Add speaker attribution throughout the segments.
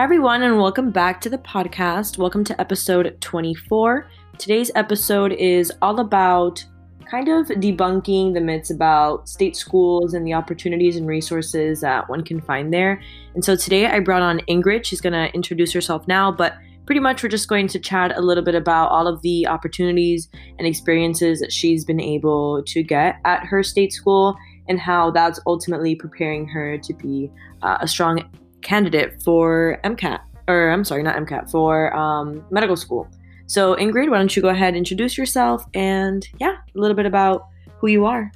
Speaker 1: Hi, everyone, and welcome back to the podcast. Welcome to episode 24. Today's episode is all about kind of debunking the myths about state schools and the opportunities and resources that one can find there. And so today I brought on Ingrid. She's going to introduce herself now, but pretty much we're just going to chat a little bit about all of the opportunities and experiences that she's been able to get at her state school and how that's ultimately preparing her to be uh, a strong candidate for MCAT, or I'm sorry, not MCAT, for um, medical school. So, Ingrid, why don't you go ahead and introduce yourself and, yeah, a little bit about who you are.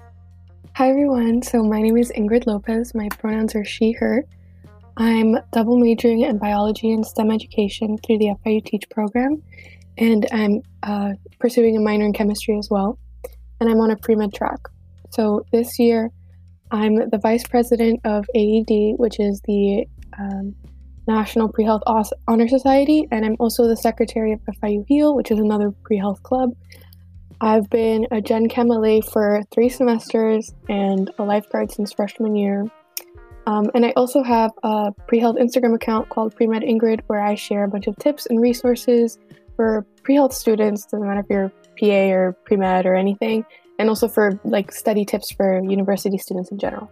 Speaker 2: Hi, everyone. So, my name is Ingrid Lopez. My pronouns are she, her. I'm double majoring in biology and STEM education through the FIU Teach program, and I'm uh, pursuing a minor in chemistry as well. And I'm on a pre med track. So, this year, I'm the vice president of AED, which is the um, National Pre Health Honor Society, and I'm also the secretary of FIU Heal, which is another pre health club. I've been a Gen Chem LA for three semesters and a lifeguard since freshman year. Um, and I also have a pre health Instagram account called Premed Ingrid, where I share a bunch of tips and resources for pre health students, doesn't matter if you're PA or pre med or anything, and also for like study tips for university students in general.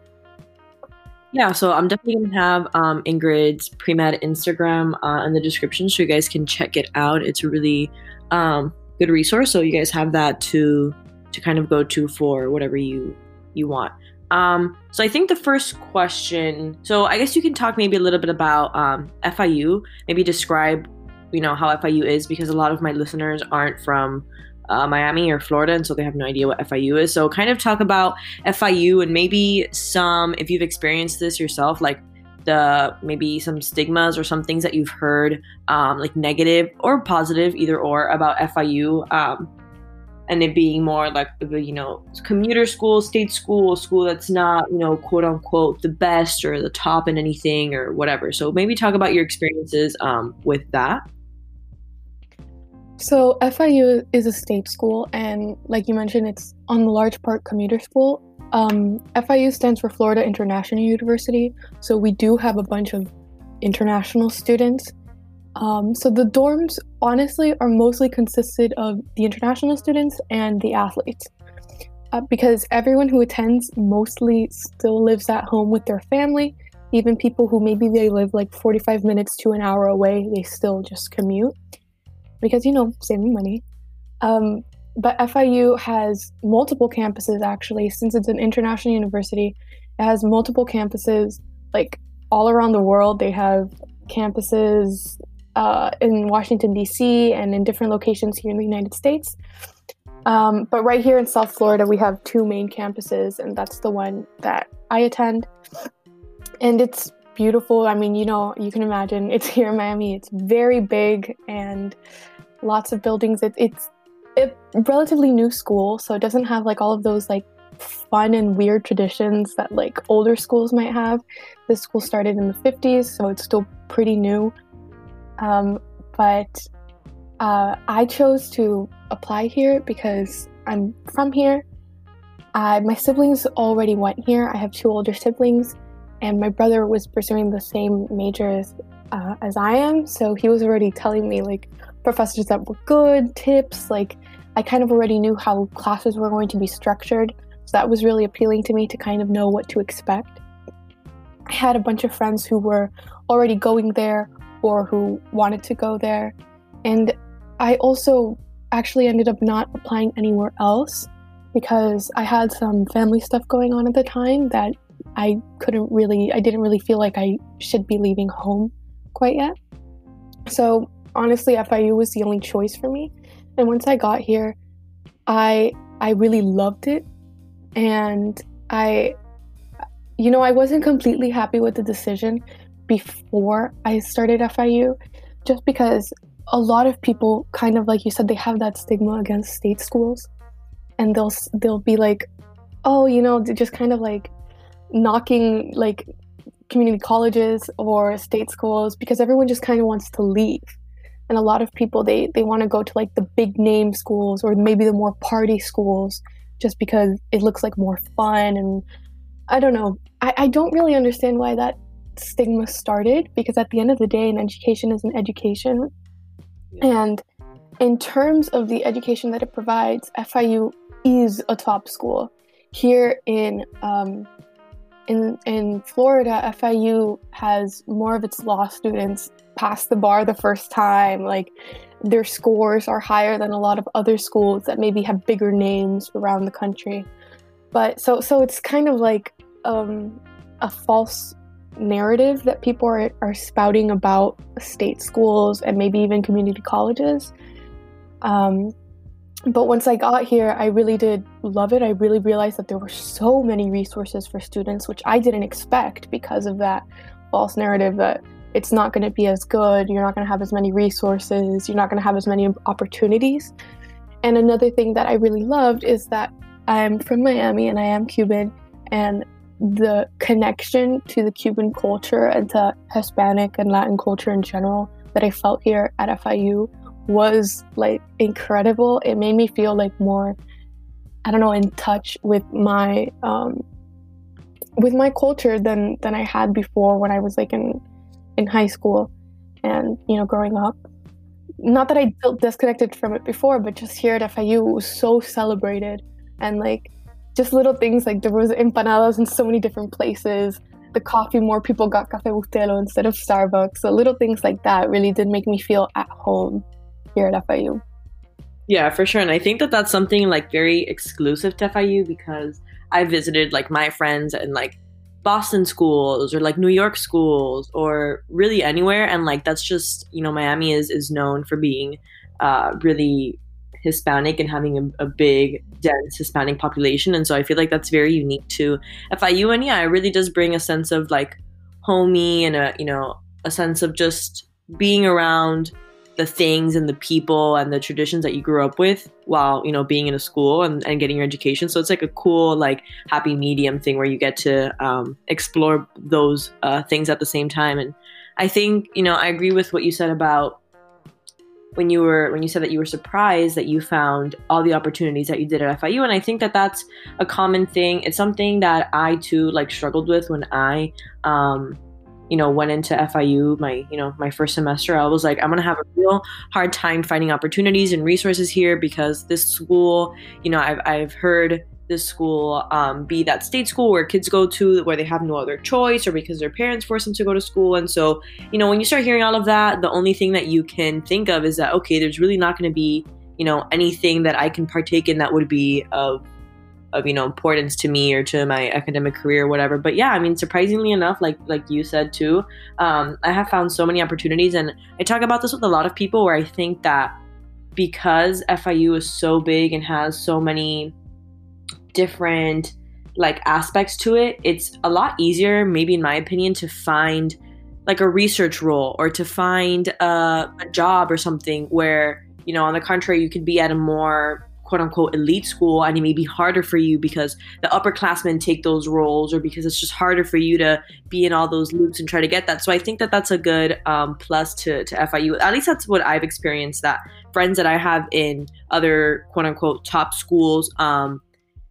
Speaker 1: Yeah, so I'm definitely gonna have um, Ingrid's pre med Instagram uh, in the description, so you guys can check it out. It's a really um, good resource, so you guys have that to to kind of go to for whatever you you want. Um, so I think the first question, so I guess you can talk maybe a little bit about um, FIU, maybe describe, you know, how FIU is because a lot of my listeners aren't from uh, Miami or Florida, and so they have no idea what FIU is. So, kind of talk about FIU and maybe some, if you've experienced this yourself, like the maybe some stigmas or some things that you've heard, um, like negative or positive, either or, about FIU. Um, and it being more like you know commuter school state school school that's not you know quote unquote the best or the top in anything or whatever so maybe talk about your experiences um, with that
Speaker 2: so FIU is a state school, and like you mentioned, it's on the large part commuter school. Um, FIU stands for Florida International University, so we do have a bunch of international students. Um, so the dorms, honestly, are mostly consisted of the international students and the athletes, uh, because everyone who attends mostly still lives at home with their family. Even people who maybe they live like 45 minutes to an hour away, they still just commute because you know saving money. Um, but FIU has multiple campuses actually, since it's an international university. It has multiple campuses like all around the world. They have campuses uh, in Washington D.C. and in different locations here in the United States. Um, but right here in South Florida, we have two main campuses, and that's the one that I attend. And it's beautiful. I mean, you know, you can imagine it's here in Miami. It's very big and lots of buildings. It, it's a relatively new school, so it doesn't have like all of those like fun and weird traditions that like older schools might have. This school started in the 50s, so it's still pretty new. Um, but uh, I chose to apply here because I'm from here. Uh, my siblings already went here. I have two older siblings, and my brother was pursuing the same major as, uh, as I am. So he was already telling me, like, professors that were good, tips. Like, I kind of already knew how classes were going to be structured. So that was really appealing to me to kind of know what to expect. I had a bunch of friends who were already going there or who wanted to go there. And I also actually ended up not applying anywhere else because I had some family stuff going on at the time that I couldn't really, I didn't really feel like I should be leaving home quite yet. So honestly, FIU was the only choice for me. And once I got here, I I really loved it, and I, you know, I wasn't completely happy with the decision before I started FIU, just because a lot of people kind of like you said they have that stigma against state schools, and they'll they'll be like, oh, you know, just kind of like knocking like community colleges or state schools because everyone just kind of wants to leave and a lot of people they they want to go to like the big name schools or maybe the more party schools just because it looks like more fun and i don't know i, I don't really understand why that stigma started because at the end of the day, an education is an education. Yeah. And in terms of the education that it provides, FIU is a top school. Here in um, in in Florida, FIU has more of its law students pass the bar the first time. Like their scores are higher than a lot of other schools that maybe have bigger names around the country. But so so it's kind of like um, a false narrative that people are, are spouting about state schools and maybe even community colleges. Um, but once I got here, I really did love it. I really realized that there were so many resources for students, which I didn't expect because of that false narrative that it's not going to be as good, you're not going to have as many resources, you're not going to have as many opportunities. And another thing that I really loved is that I'm from Miami and I am Cuban, and the connection to the Cuban culture and to Hispanic and Latin culture in general that I felt here at FIU was like incredible. It made me feel like more, I don't know, in touch with my um, with my culture than than I had before when I was like in in high school and you know growing up. Not that I felt disconnected from it before, but just here at FIU it was so celebrated and like just little things like there was empanadas in so many different places. The coffee, more people got Cafe Bustelo instead of Starbucks. So little things like that really did make me feel at home here at FIU.
Speaker 1: Yeah, for sure. And I think that that's something like very exclusive to FIU because I visited like my friends and like Boston schools or like New York schools or really anywhere. And like that's just, you know, Miami is, is known for being uh, really Hispanic and having a, a, big, dense Hispanic population. And so I feel like that's very unique to FIU. And yeah, it really does bring a sense of like homey and a, you know, a sense of just being around the things and the people and the traditions that you grew up with while you know being in a school and, and getting your education. So it's like a cool like happy medium thing where you get to um, explore those uh, things at the same time. And i think you know i agree with what you said about when you were when you said that you were surprised that you found all the opportunities that you did at FIU and I think that that's a common thing. It's something that I too like struggled with when I um, you know went into FIU my you know my first semester I was like I'm going to have a real hard time finding opportunities and resources here because this school you know I've I've heard this school um, be that state school where kids go to where they have no other choice or because their parents force them to go to school. And so you know when you start hearing all of that the only thing that you can think of is that okay there's really not going to be you know anything that I can partake in that would be of of you know importance to me or to my academic career or whatever. But yeah i mean surprisingly enough like like you said too um, i have found so many opportunities. And i talk about this with a lot of people where i think that because fiu is so big and has so many different like aspects to it it's a lot easier maybe in my opinion to find like a research role or to find a, a job or something where you know on the contrary you could be at a more quote unquote elite school and it may be harder for you because the upperclassmen take those roles or because it's just harder for you to be in all those loops and try to get that. So I think that that's a good um, plus to, to FIU. At least that's what I've experienced that friends that I have in other quote unquote top schools um,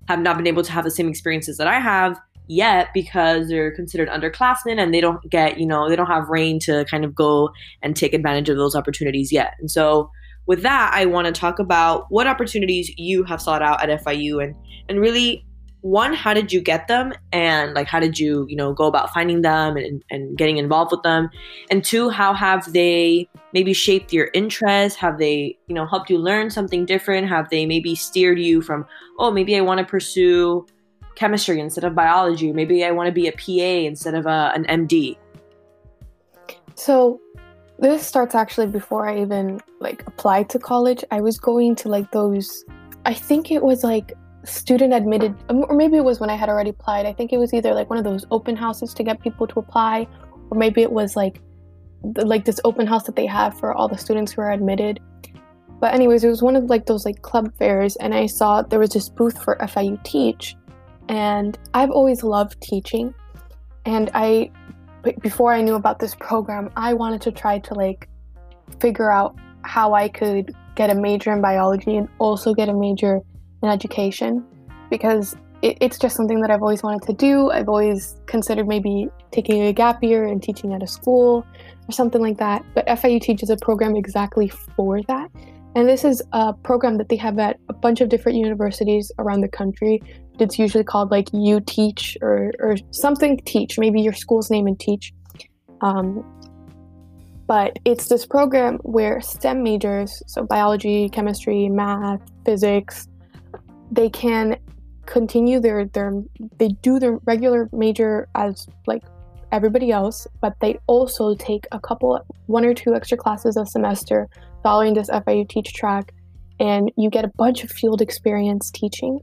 Speaker 1: have not been able to have the same experiences that I have yet because they're considered underclassmen and they don't get, you know, they don't have reign to kind of go and take advantage of those opportunities yet. And so with that, I want to talk about what opportunities you have sought out at FIU and and really one, how did you get them? And like how did you, you know, go about finding them and, and getting involved with them? And two, how have they maybe shaped your interests? Have they, you know, helped you learn something different? Have they maybe steered you from, oh, maybe I want to pursue chemistry instead of biology? Maybe I want to be a PA instead of a, an MD?
Speaker 2: So this starts actually before I even like applied to college. I was going to like those I think it was like student admitted um, or maybe it was when I had already applied. I think it was either like one of those open houses to get people to apply or maybe it was like like this open house that they have for all the students who are admitted. But anyways, it was one of like those like club fairs and I saw there was this booth for FIU Teach and I've always loved teaching and I before I knew about this program, I wanted to try to like figure out how I could get a major in biology and also get a major in education because it, it's just something that I've always wanted to do. I've always considered maybe taking a gap year and teaching at a school or something like that. But FIU teaches a program exactly for that. And this is a program that they have at a bunch of different universities around the country. It's usually called like UTeach or, or something Teach, maybe your school's name and Teach. Um, but it's this program where STEM majors, so biology, chemistry, math, physics, they can continue their their they do their regular major as like everybody else, but they also take a couple one or two extra classes a semester following this FIU teach track and you get a bunch of field experience teaching.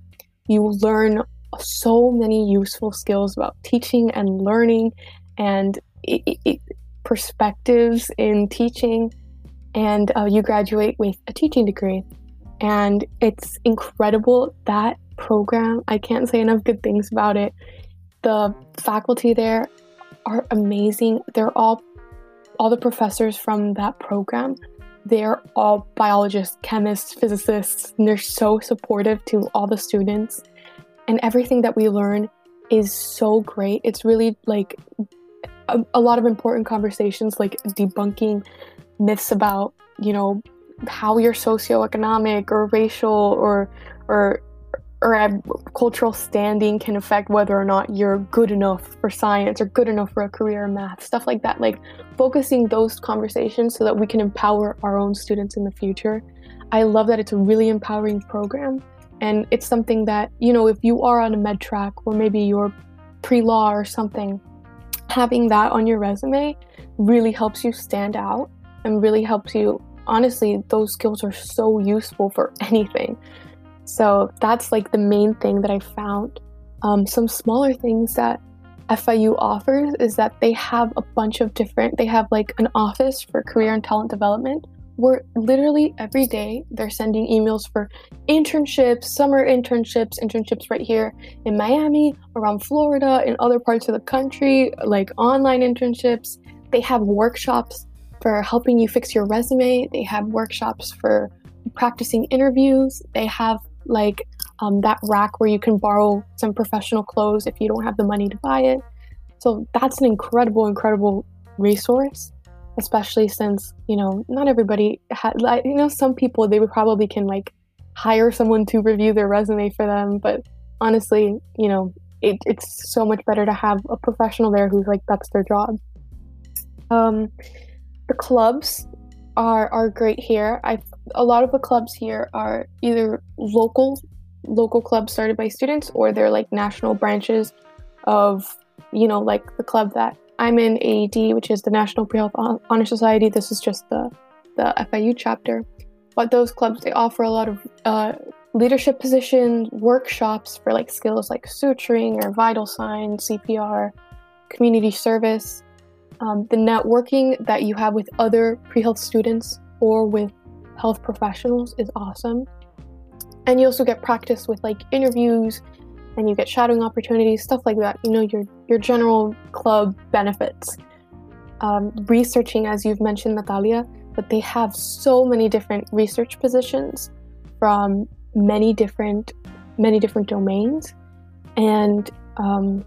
Speaker 2: You learn so many useful skills about teaching and learning and it, it, perspectives in teaching and uh, you graduate with a teaching degree and it's incredible that program. I can't say enough good things about it. The faculty there are amazing. They're all all the professors from that program. They're all biologists, chemists, physicists, and they're so supportive to all the students. And everything that we learn is so great. It's really like a, a lot of important conversations like debunking myths about, you know, how your socioeconomic or racial or or or cultural standing can affect whether or not you're good enough for science or good enough for a career in math, stuff like that. Like focusing those conversations so that we can empower our own students in the future. I love that it's a really empowering program. And it's something that, you know, if you are on a med track or maybe you're pre law or something, having that on your resume really helps you stand out and really helps you. Honestly, those skills are so useful for anything. So that's like the main thing that I found. Um, some smaller things that FIU offers is that they have a bunch of different, they have like an office for career and talent development where literally every day they're sending emails for internships, summer internships, internships right here in Miami, around Florida, in other parts of the country, like online internships. They have workshops for helping you fix your resume, they have workshops for practicing interviews, they have like um, that rack where you can borrow some professional clothes if you don't have the money to buy it. So that's an incredible, incredible resource, especially since, you know, not everybody had, like, you know, some people, they would probably can like hire someone to review their resume for them. But honestly, you know, it, it's so much better to have a professional there who's like, that's their job. Um, the clubs are, are great here. I a lot of the clubs here are either local local clubs started by students or they're like national branches of you know like the club that I'm in AED which is the National Pre-Health Honor Society. This is just the the FIU chapter. But those clubs they offer a lot of uh, leadership positions workshops for like skills like suturing or vital signs CPR community service. Um, the networking that you have with other pre-health students or with health professionals is awesome. And you also get practice with like interviews and you get shadowing opportunities, stuff like that. You know, your your general club benefits. Um, researching, as you've mentioned, Natalia, that they have so many different research positions from many different many different domains, and um,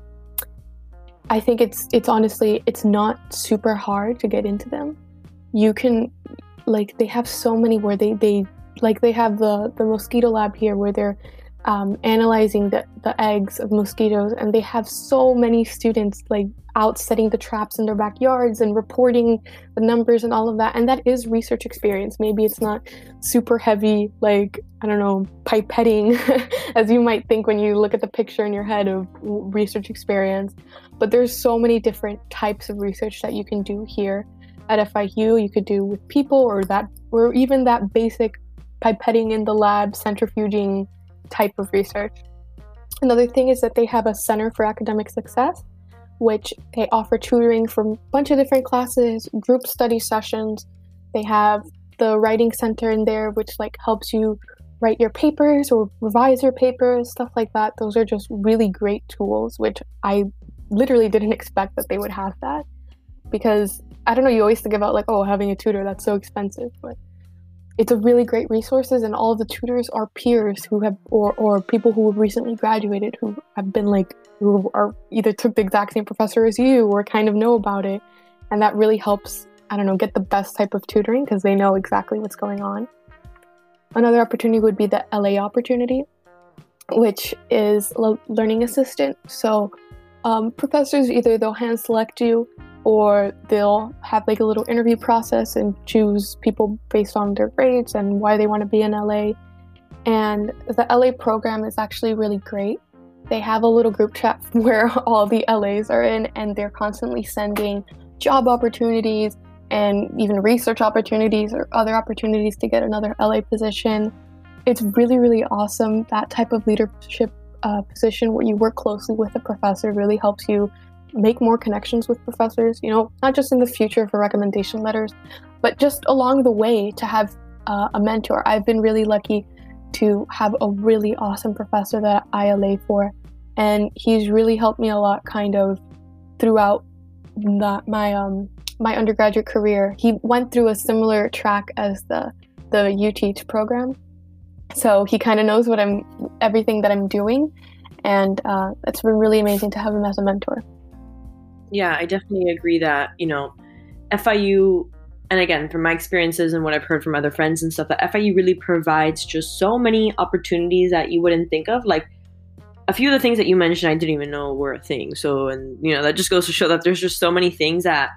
Speaker 2: I think it's it's honestly it's not super hard to get into them. You can like they have so many where they they like they have the the mosquito lab here where they're um, analyzing the, the eggs of mosquitoes and they have so many students like out setting the traps in their backyards and reporting the numbers and all of that and that is research experience. Maybe it's not super heavy like i don't know pipetting as you might think when you look at the picture in your head of research experience but there's so many different types of research that you can do here at FIU you could do with people or that or even that basic pipetting in the lab, centrifuging type of research. Another thing is that they have a Center for Academic Success, which they offer tutoring from a bunch of different classes, group study sessions. They have the writing center in there, which like helps you write your papers or revise your papers, stuff like that. Those are just really great tools, which I literally didn't expect that they would have that because I don't know, you always think about like, oh, having a tutor, that's so expensive. But it's a really great resources and all the tutors are peers who have or, or people who have recently graduated who have been like who are either took the exact same professor as you or kind of know about it and that really helps i don't know get the best type of tutoring because they know exactly what's going on another opportunity would be the la opportunity which is learning assistant so um, professors either they'll hand select you or they'll have like a little interview process and choose people based on their grades and why they want to be in LA. And the LA program is actually really great. They have a little group chat where all the LAs are in, and they're constantly sending job opportunities and even research opportunities or other opportunities to get another LA position. It's really, really awesome. That type of leadership uh, position where you work closely with a professor really helps you make more connections with professors, you know, not just in the future for recommendation letters, but just along the way to have uh, a mentor. I've been really lucky to have a really awesome professor that I LA for, and he's really helped me a lot kind of throughout my um my undergraduate career. He went through a similar track as the the UTeach program. So he kind of knows what I'm everything that I'm doing and uh, it's been really amazing to have him as a mentor.
Speaker 1: Yeah, I definitely agree that, you know, FIU, and again, from my experiences and what I've heard from other friends and stuff, that FIU really provides just so many opportunities that you wouldn't think of. Like a few of the things that you mentioned, I didn't even know were a thing. So, and, you know, that just goes to show that there's just so many things that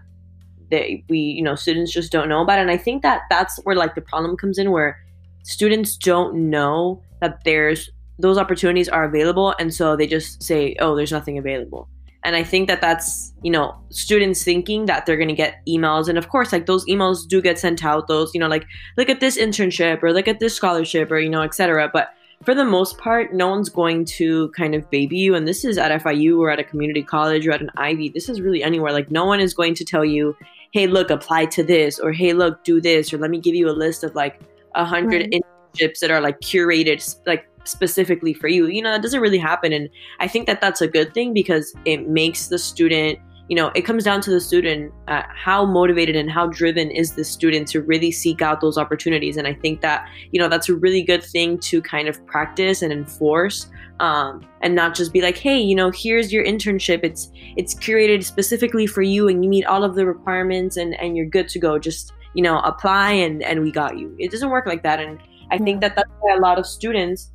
Speaker 1: that we, you know, students just don't know about. And I think that that's where like the problem comes in where students don't know that there's those opportunities are available. And so they just say, oh, there's nothing available. And i think that that's you know students thinking that they're going to get emails and of course like those emails do get sent out those you know like look at this internship or look at this scholarship or you know etc but for the most part no one's going to kind of baby you and this is at fiu or at a community college or at an ivy this is really anywhere. Like no one is going to tell you hey look apply to this or hey look do this or let me give you a list of like a hundred right. internships that are like curated like specifically for you. You know, that doesn't really happen. And I think that that's a good thing because it makes the student, you know, it comes down to the student uh, how motivated and how driven is the student to really seek out those opportunities. And I think that, you know, that's a really good thing to kind of practice and enforce. Um, and not just be like, hey, you know, here's your internship. It's it's curated specifically for you, and you meet all of the requirements, and and you're good to go. Just you know, apply, and and we got you. It doesn't work like that, and I think that that's why a lot of students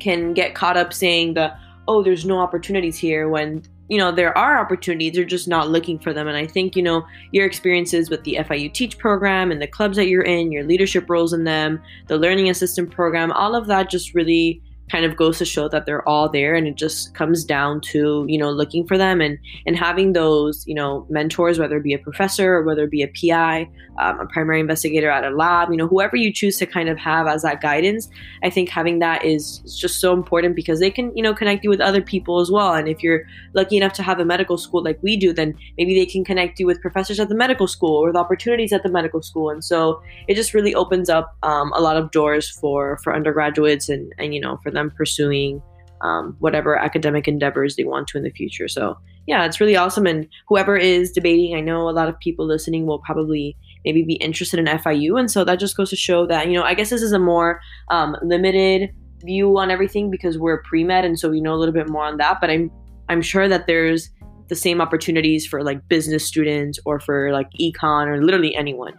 Speaker 1: can get caught up saying the, oh there's no opportunities here when you know there are opportunities they're just not looking for them. And i think you know your experiences with the fiu teach program and the clubs that you're in your leadership roles in them the learning assistant program all of that just really kind of goes to show that they're all there and it just comes down to you know looking for them and and having those you know mentors whether it be a professor or whether it be a pi um, a primary investigator at a lab you know whoever you choose to kind of have as that guidance i think having that is, just so important because they can you know connect you with other people as well. And if you're lucky enough to have a medical school like we do then maybe they can connect you with professors at the medical school or the opportunities at the medical school. And so it just really opens up um, a lot of doors for for undergraduates and and you know for them pursuing um, whatever academic endeavors they want to in the future. So yeah, it's really awesome. And whoever is debating, I know a lot of people listening will probably maybe be interested in FIU, and so that just goes to show that you know I guess this is a more um, limited view on everything because we're pre med, and so we know a little bit more on that. But I'm I'm sure that there's the same opportunities for like business students or for like econ or literally anyone.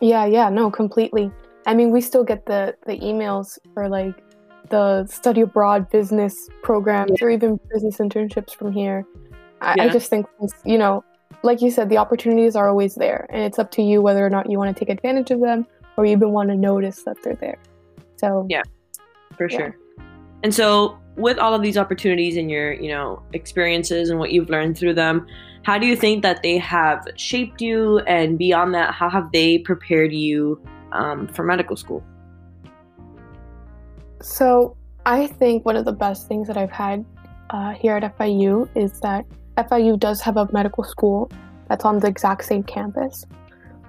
Speaker 2: Yeah, yeah, no, completely. I mean, we still get the the emails for like the study abroad business programs yeah. or even business internships from here. I, yeah. I just think, you know, like you said, the opportunities are always there, and it's up to you whether or not you want to take advantage of them or you even want to notice that they're there. So
Speaker 1: yeah, for yeah. sure. And so, with all of these opportunities and your, you know, experiences and what you've learned through them, how do you think that they have shaped you? And beyond that, how have they prepared you um, for medical school?
Speaker 2: So, I think one of the best things that I've had uh, here at FIU is that FIU does have a medical school that's on the exact same campus.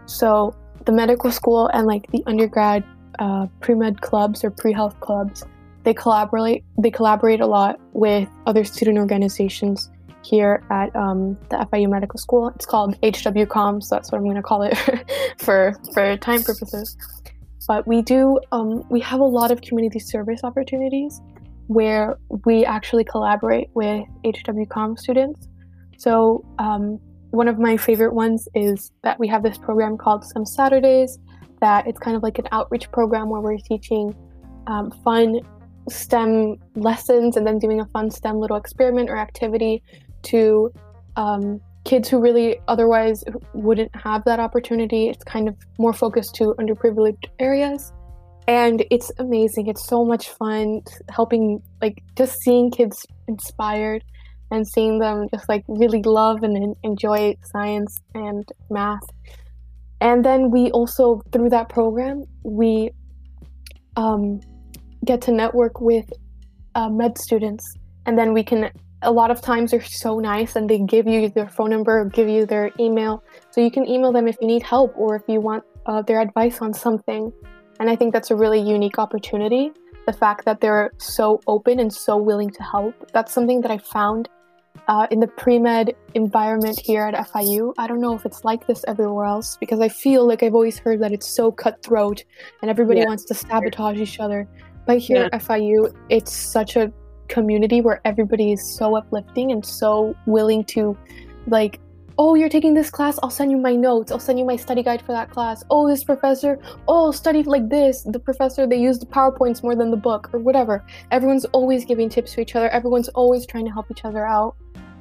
Speaker 2: So, the medical school and like the undergrad uh, pre med clubs or pre health clubs, they collaborate. They collaborate a lot with other student organizations here at um, the FIU Medical School. It's called HWCOM, so that's what I'm going to call it for for time purposes. But we do um, we have a lot of community service opportunities where we actually collaborate with HWCOM students. So um, one of my favorite ones is that we have this program called STEM Saturdays. That it's kind of like an outreach program where we're teaching um, fun STEM lessons and then doing a fun STEM little experiment or activity to um, kids who really otherwise wouldn't have that opportunity. It's kind of more focused to underprivileged areas. And it's amazing. It's so much fun helping, like, just seeing kids inspired and seeing them just like really love and enjoy science and math. And then we also, through that program, we um, get to network with uh, med students. And then we can a lot of times they're so nice and they give you their phone number or give you their email. So you can email them if you need help or if you want uh, their advice on something. And I think that's a really unique opportunity. The fact that they're so open and so willing to help. That's something that I found uh, in the pre med environment here at FIU. I don't know if it's like this everywhere else because I feel like I've always heard that it's so cutthroat and everybody yeah. wants to sabotage each other. But here yeah. at FIU, it's such a community where everybody is so uplifting and so willing to like oh you're taking this class i'll send you my notes i'll send you my study guide for that class. Oh this professor oh study like this. The professor they use the powerpoints more than the book or whatever. Everyone's always giving tips to each other. Everyone's always trying to help each other out.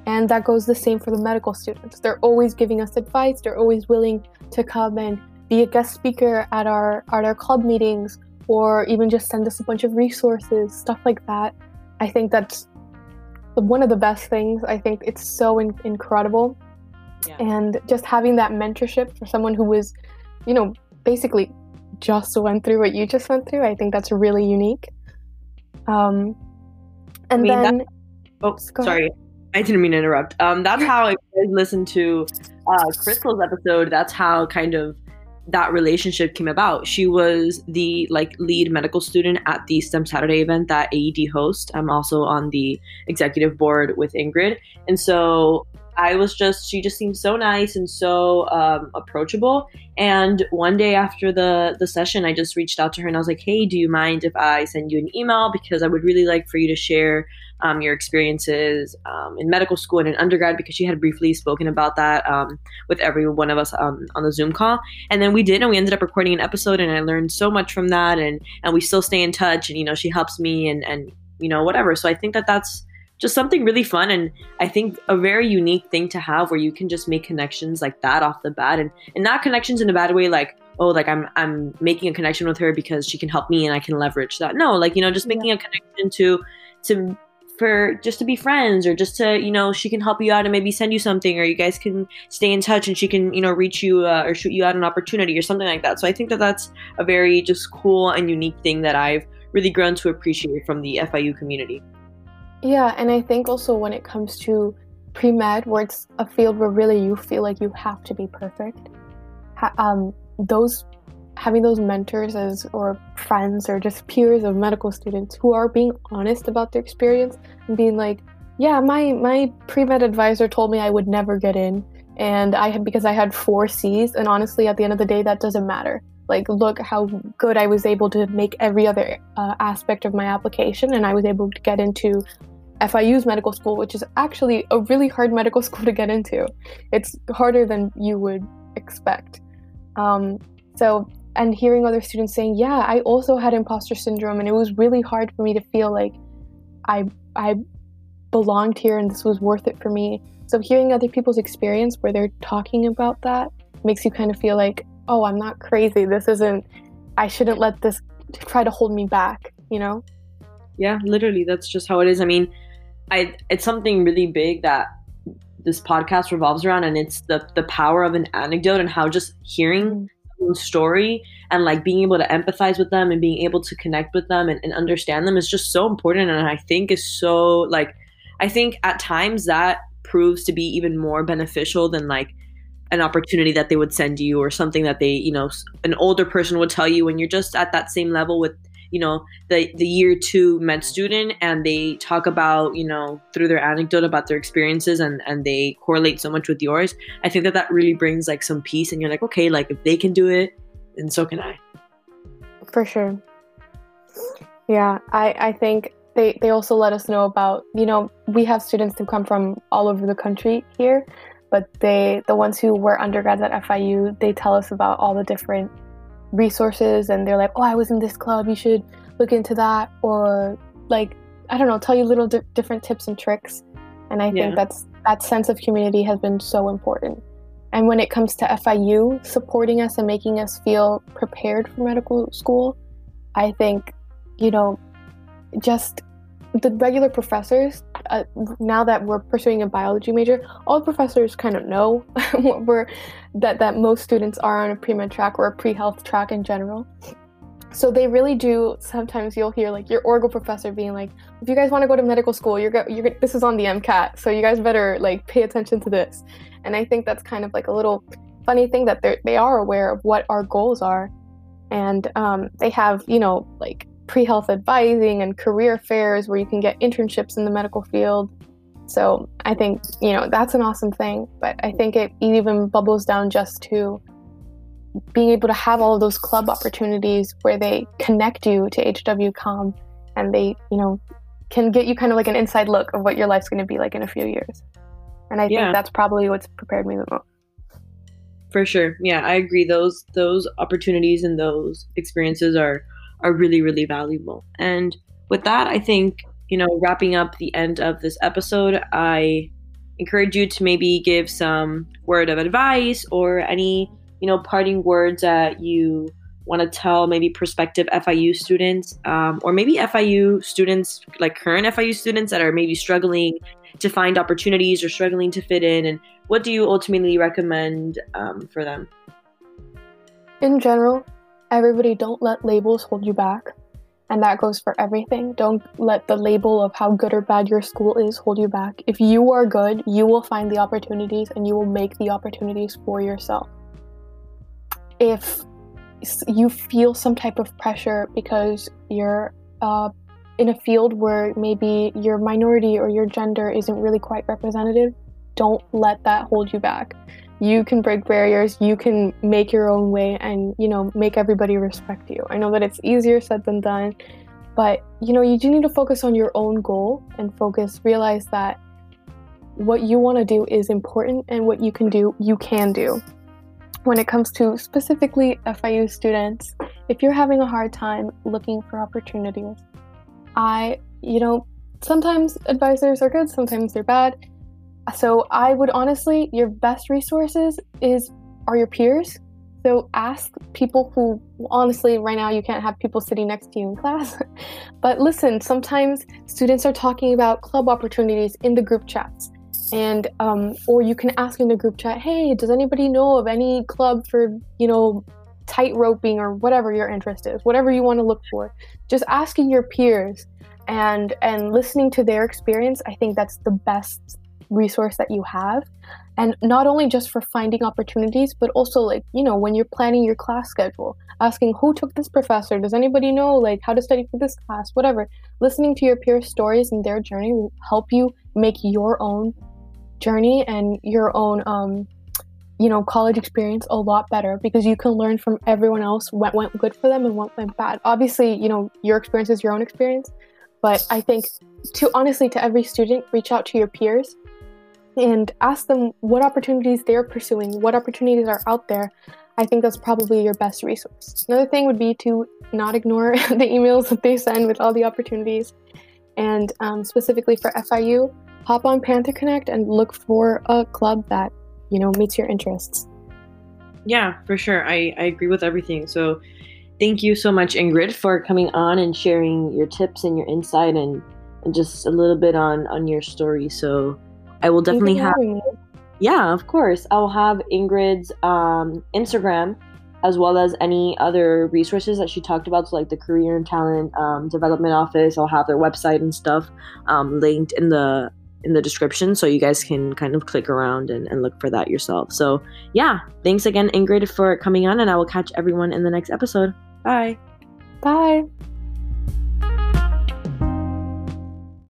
Speaker 2: And that goes the same for the medical students. They're always giving us advice. They're always willing to come and be a guest speaker at our at our club meetings or even just send us a bunch of resources stuff like that I think that's one of the best things. I think it's so in- incredible. Yeah. And just having that mentorship for someone who was, you know, basically just went through what you just went through, I think that's really unique. Um, and I mean, then,
Speaker 1: oh, sorry, I didn't mean to interrupt. Um, that's how I listened to uh, Crystal's episode. That's how kind of that relationship came about. She was the like lead medical student at the STEM Saturday event that AED host. I'm also on the executive board with Ingrid, and so I was just she just seemed so nice and so um, approachable. And one day after the the session, I just reached out to her and I was like, "Hey, do you mind if I send you an email because I would really like for you to share um, your experiences um, in medical school and in undergrad because she had briefly spoken about that um, with every one of us um, on the Zoom call. And then we did, and we ended up recording an episode, and I learned so much from that. And and we still stay in touch, and you know, she helps me, and and you know, whatever. So I think that that's just something really fun and i think a very unique thing to have where you can just make connections like that off the bat and and not connections in a bad way like oh like i'm i'm making a connection with her because she can help me and i can leverage that no like you know just making a connection to to for just to be friends or just to you know she can help you out and maybe send you something or you guys can stay in touch and she can you know reach you uh, or shoot you out an opportunity or something like that. So i think that that's a very just cool and unique thing that i've really grown to appreciate from the fiu community.
Speaker 2: Yeah and i think also when it comes to pre-med where it's a field where really you feel like you have to be perfect ha- um, those having those mentors as or friends or just peers of medical students who are being honest about their experience and being like yeah my my pre-med advisor told me i would never get in and i had because i had four c's and honestly at the end of the day that doesn't matter like look how good i was able to make every other uh, aspect of my application and i was able to get into FIU's medical school, which is actually a really hard medical school to get into. It's harder than you would expect. Um, so and hearing other students saying, "Yeah, I also had imposter syndrome, and it was really hard for me to feel like I I belonged here and this was worth it for me." So hearing other people's experience where they're talking about that makes you kind of feel like, "Oh, I'm not crazy. This isn't. I shouldn't let this try to hold me back." You know?
Speaker 1: Yeah, literally, that's just how it is. I mean, I it's something really big that this podcast revolves around, and it's the the power of an anecdote and how just hearing mm story and like being able to empathize with them and being able to connect with them and, and understand them is just so important. And i think is so like i think at times that proves to be even more beneficial than like an opportunity that they would send you or something that they you know an older person would tell you when you're just at that same level with you know the the year two med student and they talk about you know through their anecdote about their experiences and and they correlate so much with yours i think that that really brings like some peace and you're like okay like if they can do it then so can i.
Speaker 2: For sure. Yeah i i think they they also let us know about you know we have students who come from all over the country here but they the ones who were undergrads at fiu they tell us about all the different resources and they're like, oh, I was in this club, you should look into that, or like, I don't know, tell you little di- different tips and tricks. And I yeah. think that's that sense of community has been so important. And when it comes to FIU supporting us and making us feel prepared for medical school, I think, you know, just the regular professors, uh, now that we're pursuing a biology major, all professors kind of know what we're that that most students are on a pre-med track or a pre-health track in general. So they really do. Sometimes you'll hear like your Orgo professor being like, "If you guys want to go to medical school, you're go- you're this is on the MCAT, so you guys better like pay attention to this." And I think that's kind of like a little funny thing that they they are aware of what our goals are, and um, they have you know like pre-health advising and career fairs where you can get internships in the medical field. So I think, you know, that's an awesome thing. But I think it even bubbles down just to being able to have all of those club opportunities where they connect you to HWCOM and they, you know, can get you kind of like an inside look of what your life's going to be like in a few years. And I yeah. think that's probably what's prepared me the most.
Speaker 1: For sure. Yeah, I agree. Those those opportunities and those experiences are are really, really valuable. And with that, I think, you know, wrapping up the end of this episode, I encourage you to maybe give some word of advice or any, you know, parting words that you want to tell maybe prospective FIU students um, or maybe FIU students, like current FIU students that are maybe struggling to find opportunities or struggling to fit in? And what do you ultimately recommend um, for them?
Speaker 2: In general, everybody don't let labels hold you back. And that goes for everything. Don't let the label of how good or bad your school is hold you back. If you are good, you will find the opportunities and you will make the opportunities for yourself. If you feel some type of pressure because you're uh, in a field where maybe your minority or your gender isn't really quite representative, don't let that hold you back you can break barriers you can make your own way and you know make everybody respect you. I know that it's easier said than done but you know you do need to focus on your own goal and focus realize that what you want to do is important and what you can do you can do. When it comes to specifically fiu students if you're having a hard time looking for opportunities i you know sometimes advisors are good sometimes they're bad so I would honestly, your best resources is are your peers. So ask people who honestly right now you can't have people sitting next to you in class. but listen, sometimes students are talking about club opportunities in the group chats. And um, or you can ask in the group chat, hey, does anybody know of any club for, you know, tight roping or whatever your interest is, whatever you want to look for. Just asking your peers and and listening to their experience, I think that's the best resource that you have. And not only just for finding opportunities but also like you know when you're planning your class schedule asking who took this professor? Does anybody know like how to study for this class? Whatever. Listening to your peers stories and their journey will help you make your own journey and your own um you know college experience a lot better because you can learn from everyone else what went good for them and what went bad. Obviously you know your experience is your own experience but i think to honestly to every student reach out to your peers and ask them what opportunities they're pursuing, what opportunities are out there. I think that's probably your best resource. Another thing would be to not ignore the emails that they send with all the opportunities. And um, specifically for FIU, hop on Panther Connect and look for a club that, you know, meets your interests.
Speaker 1: Yeah, for sure. I, I agree with everything. So thank you so much, Ingrid, for coming on and sharing your tips and your insight and, and just a little bit on, on your story. So I will definitely have. Yeah, of course. I'll have Ingrid's um, Instagram as well as any other resources that she talked about, so like the Career and Talent um, Development Office. I'll have their website and stuff um, linked in the in the description, so you guys can kind of click around and, and look for that yourself. So yeah, thanks again, Ingrid, for coming on, and I will catch everyone in the next episode. Bye.
Speaker 2: Bye.